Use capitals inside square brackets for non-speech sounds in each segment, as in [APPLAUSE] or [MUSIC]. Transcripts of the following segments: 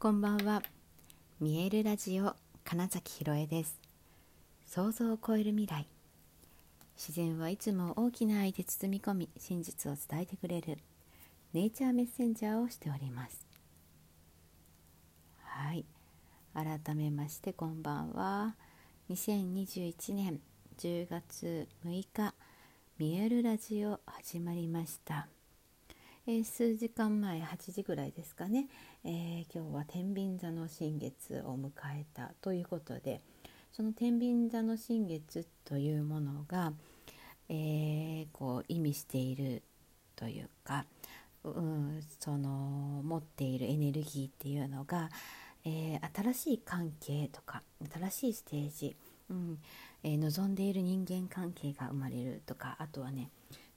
こんばんは。見えるラジオ金崎ひろえです。想像を超える未来。自然はいつも大きな愛で包み込み真実を伝えてくれるネイチャーメッセンジャーをしております。はい。改めましてこんばんは。2021年10月6日見えるラジオ始まりました。えー、数時間前8時ぐらいですかね、えー、今日は天秤座の新月を迎えたということでその天秤座の新月というものが、えー、こう意味しているというか、うん、その持っているエネルギーっていうのが、え新しい関係とか新しいステージ、うんえ望んでいる人間関係が生まれるとかあとはね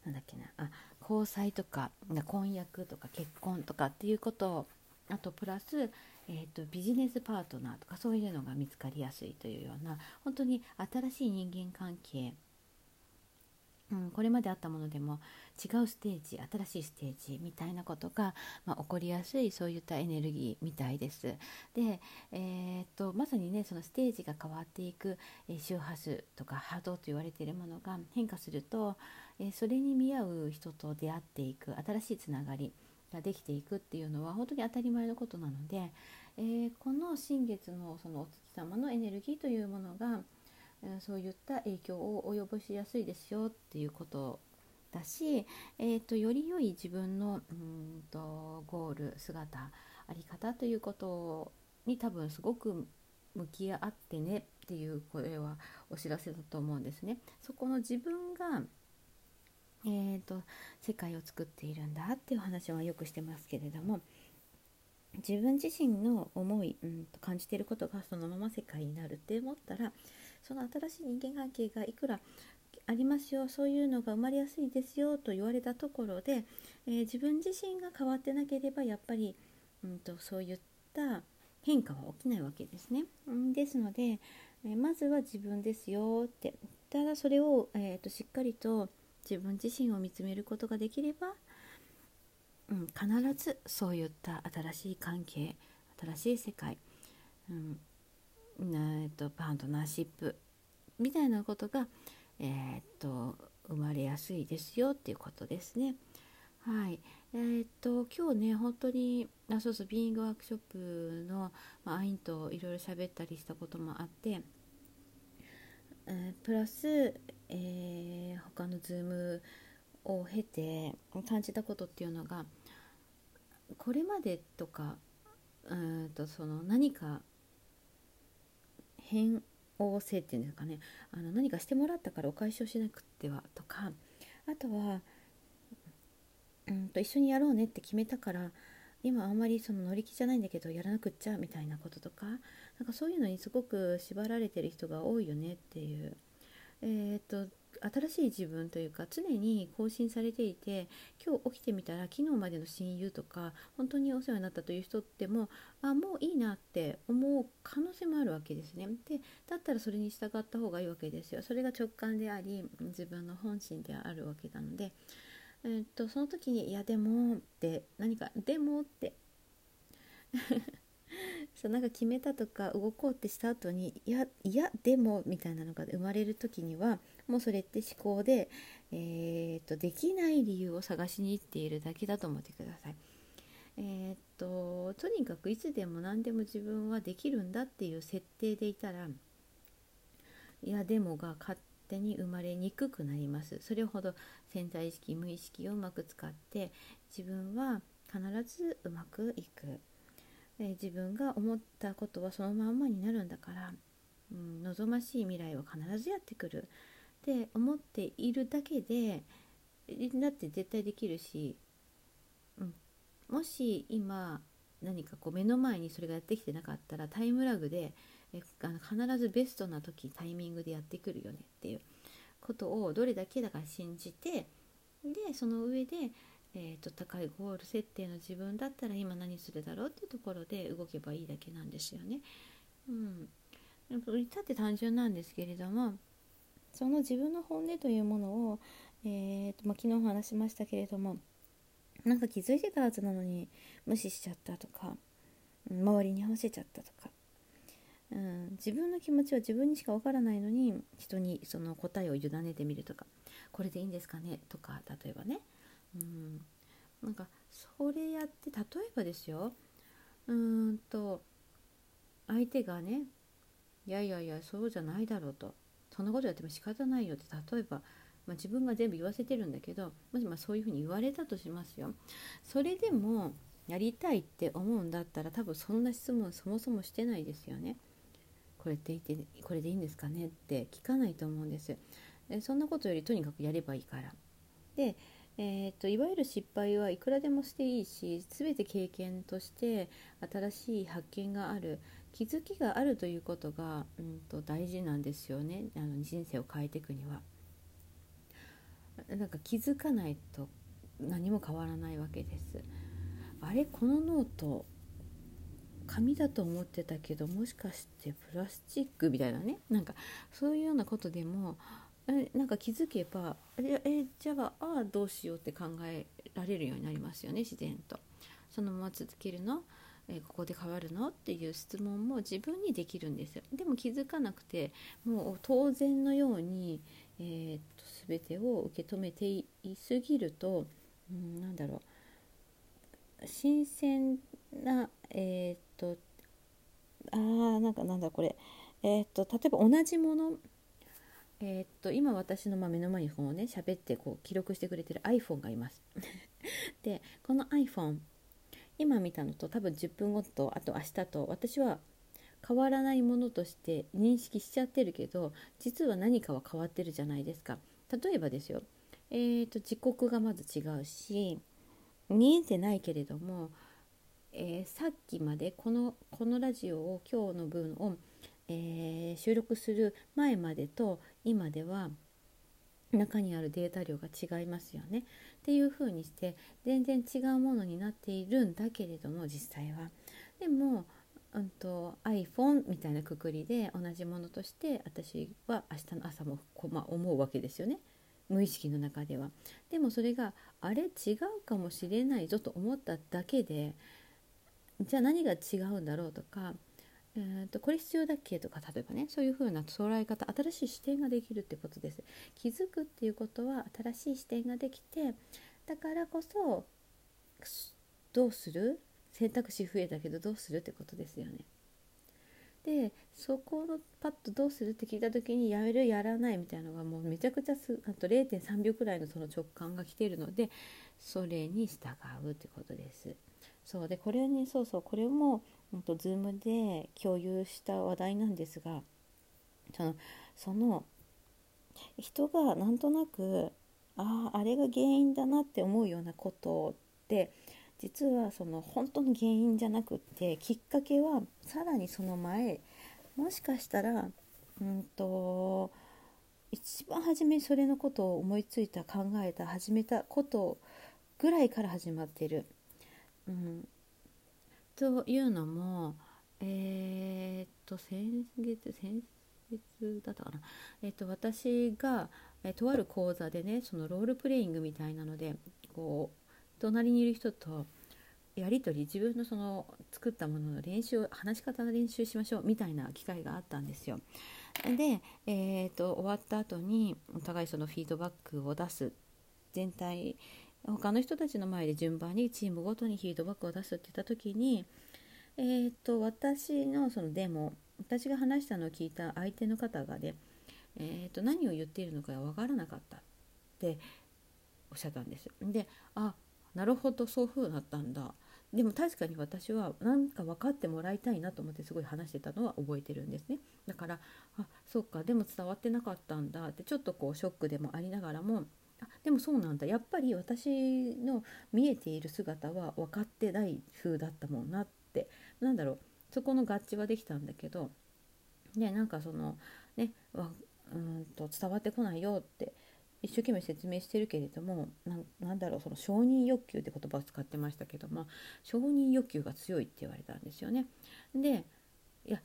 なんだっけなあ交際とか婚約とか結婚とかっていうことあとプラス、えーと、ビジネスパートナーとかそういうのが見つかりやすいというような本当に新しい人間関係うん、これまであったものでも違うステージ新しいステージみたいなことが、まあ、起こりやすいそういったエネルギーみたいです。で、えー、っとまさにねそのステージが変わっていく、え、周波数とか波動と言われているものが変化すると、え、それに見合う人と出会っていく新しいつながりができていくっていうのは本当に当たり前のことなので、えー、この新月のそのお月様のエネルギーというものがえそういった影響を及ぼしやすいですよっていうことだし、えーと、より良い自分のうんとゴール姿あり方ということに多分すごく向き合ってねっていう声はお知らせだと思うんですね。そこの自分がえーと、世界を作っているんだっていう話はよくしてますけれども自分自身の思い、うん、感じていることがそのまま世界になるって思ったらその新しい人間関係がいくらありますよそういうのが生まれやすいですよと言われたところで、えー、自分自身が変わってなければやっぱり、うんと、そういった変化は起きないわけですね。ですので、え、まずは自分ですよってただそれを、えーと、しっかりと自分自身を見つめることができれば、うん、必ずそういった新しい関係新しい世界、うん、えーと、パートナーシップみたいなことが、えーと、生まれやすいですよっていうことですね。はい、えー、っと今日ね本当にあそうそうビーイングワークショップの、まあ、アインといろいろ喋ったりしたこともあって、えー、プラス、えー、他のズームを経て感じたことっていうのがこれまでとかうんとその何か変応性っていうんですかね。あの何かしてもらったからお返しをしなくてはとかあとはうんと一緒にやろうねって決めたから今あんまりその乗り気じゃないんだけどやらなくっちゃみたいなこととかなんかそういうのにすごく縛られてる人が多いよねっていうえー、っと新しい自分というか常に更新されていて今日起きてみたら昨日までの親友とか本当にお世話になったという人ってもあもういいなって思う可能性もあるわけですね。でだったらそれに従った方がいいわけですよ。それが直感であり自分の本心であるわけなので、えー、っとその時に「いやでも」って何か「でも」って [LAUGHS] そうなんか決めたとか動こうってした後にいやいやでもみたいなのが生まれる時にはもうそれって思考で、えーと、できない理由を探しに行っているだけだと思ってください。えーと、とにかくいつでも何でも自分はできるんだっていう設定でいたらいやでもが勝手に生まれにくくなりますそれほど潜在意識無意識をうまく使って自分は必ずうまくいくえー、自分が思ったことはそのまんまになるんだから、うん、望ましい未来は必ずやってくる。って思っているだけでだって絶対できるし、うん、もし今何かこう目の前にそれがやってきてなかったらタイムラグでえあの必ずベストな時タイミングでやってくるよねっていうことをどれだけだから信じてでその上でえーと、高いゴール設定の自分だったら今何するだろうっていうところで動けばいいだけなんですよね。うん、至って単純なんですけれどもその自分の本音というものを、えーとまあ、昨日話しましたけれどもなんか気づいてたはずなのに無視しちゃったとか、周りに合わせちゃったとか、うん、自分の気持ちは自分にしかわからないのに人にその答えを委ねてみるとかこれでいいんですかねとか例えばね、うん、なんかそれやって例えばですよ。うーんと相手がねいやいやいやそうじゃないだろうと。そんなことやっても仕方ないよって例えば、まあ、自分が全部言わせてるんだけどもしまそういうふうに言われたとしますよ。それでもやりたいって思うんだったら多分そんな質問そもそもしてないですよね。これって言ってこれでいいんですかねって聞かないと思うんです。そんなことよりとにかくやればいいから。でえーと、いわゆる失敗はいくらでもしていいし全て経験として新しい発見がある気づきがあるということが、うんと、大事なんですよねあの人生を変えていくには。なんか気づかないと何も変わらないわけです。あれこのノート紙だと思ってたけどもしかしてプラスチックみたいなねなんかそういうようなことでもえなんか気づけばえじゃあああどうしようって考えられるようになりますよね自然と。そのまま続けるの、えここで変わるの？っていう質問も自分にできるんですよ。でも気づかなくてもう当然のように、えー、っと全てを受け止めていすぎると、うん、なんだろう新鮮なえー、っとあーなんかなんだこれえー、っと例えば同じものえー、っと今私のま目の前にこうね喋ってこう記録してくれてる iPhone がいます。[LAUGHS] でこの iPhone 今見たのと多分10分後とあと明日と私は変わらないものとして認識しちゃってるけど実は何かは変わってるじゃないですか。例えばですよえーと、時刻がまず違うし見えてないけれども、えー、さっきまでこのこのラジオを今日の分をえー、収録する前までと今では中にあるデータ量が違いますよねっていう風にして全然違うものになっているんだけれども実際は。でも、うんと、iPhone みたいなくくりで同じものとして私は明日の朝も、まあ、思うわけですよね無意識の中では。でもそれがあれ違うかもしれないぞと思っただけでじゃあ何が違うんだろうとかえーと、これ必要だっけとか例えばねそういうふうな捉え方新しい視点ができるってことです。気づくっていうことは新しい視点ができてだからこそどうする？選択肢増えたけどどうするってことですよね。でそこのパッとどうするって聞いた時にやめるやらないみたいなのがもうめちゃくちゃすあと0.3秒くらいのその直感が来ているのでそれに従うってことです。そうでこれにそうそうこれもうんと Zoom で共有した話題なんですがそのその人がなんとなくあああれが原因だなって思うようなことって実はその本当の原因じゃなくってきっかけはさらにその前もしかしたらうんと一番初めにそれのことを思いついた考えた始めたことぐらいから始まってる、うん、というのもえー、っと先月先月だったかな、えー、っと私が、えー、とある講座でねそのロールプレイングみたいなのでこう隣にいる人とやり取り自分のその作ったものの練習話し方の練習しましょうみたいな機会があったんですよ。で、えーと、終わった後にお互いそのフィードバックを出す全体他の人たちの前で順番にチームごとにフィードバックを出すって言った時に、えーと、私のそのデモ私が話したのを聞いた相手の方がね、えーと、何を言っているのか分からなかったっておっしゃったんです。であなるほどそういう風だったんだでも確かに私は何か分かってもらいたいなと思ってすごい話してたのは覚えてるんですねだからあそっかでも伝わってなかったんだってちょっとこうショックでもありながらもあでもそうなんだ。やっぱり私の見えている姿は分かってない風だったもんなって。なんだろう。そこの合致はできたんだけど。ねなんかそのねうんと伝わってこないよって一生懸命説明してるけれどもなんだろう。その承認欲求って言葉を使ってましたけども承認欲求が強いって言われたんですよね。でいや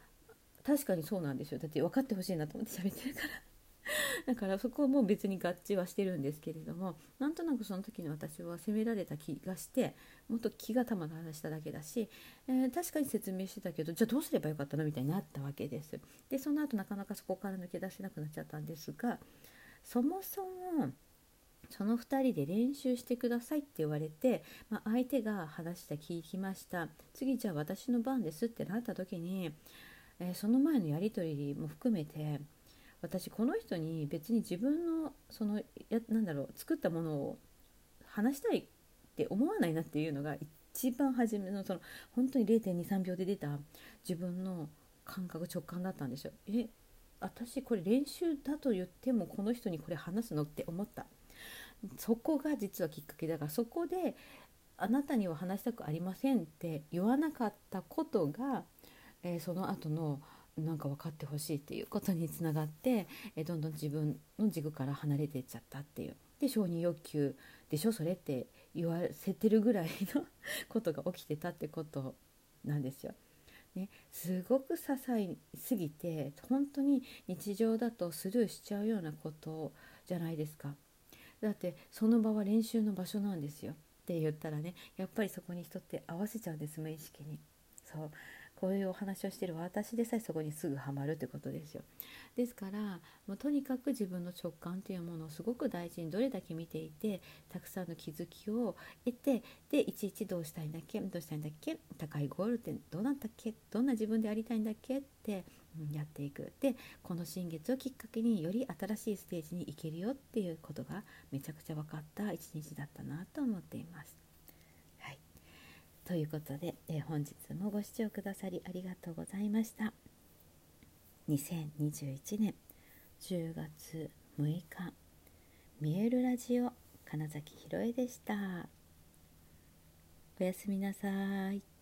確かにそうなんですよ。だって分かってほしいなと思って喋ってるから。[LAUGHS] だからそこも別に合致はしてるんですけれどもなんとなくその時に私は責められた気がしてもっと気が玉の話しただけだし、えー、確かに説明してたけどじゃあどうすればよかったのみたいになったわけです。でその後なかなかそこから抜け出せなくなっちゃったんですがそもそもその2人で練習してくださいって言われて、まあ、相手が話した聞きました次じゃあ私の番ですってなった時に、えー、その前のやり取りも含めて私この人に別に自分のそのやなんだろう作ったものを話したいって思わないなっていうのが一番初めのその本当に0.23秒で出た自分の感覚直感だったんですよ。え私これ練習だと言ってもこの人にこれ話すのって思ったそこが実はきっかけだからそこであなたには話したくありませんって言わなかったことが、えー、その後のなんか分かってほしいっていうことにつながって、えどんどん自分の軸から離れていっちゃったっていう。で承認欲求でしょ？それって言わせてるぐらいのことが起きてたってことなんですよ。ね、すごく些細すぎて本当に日常だとスルーしちゃうようなことじゃないですか。だってその場は練習の場所なんですよって言ったらねやっぱりそこに人って合わせちゃうんです無意識に。そうこういうお話をしてる私でさえそこにすぐハマるってことですよ。ですからもうとにかく自分の直感というものをすごく大事にどれだけ見ていてたくさんの気づきを得てでいちいちどうしたいんだっけどうしたいんだっけ高いゴールってどうなったっけどんな自分でありたいんだっけってうんやっていくでこの新月をきっかけにより新しいステージに行けるよっていうことがめちゃくちゃ分かった一日だったなと思っています。ということで、えー、本日もご視聴くださりありがとうございました。2021年10月6日見えるラジオ金崎ひろえでした。おやすみなさい。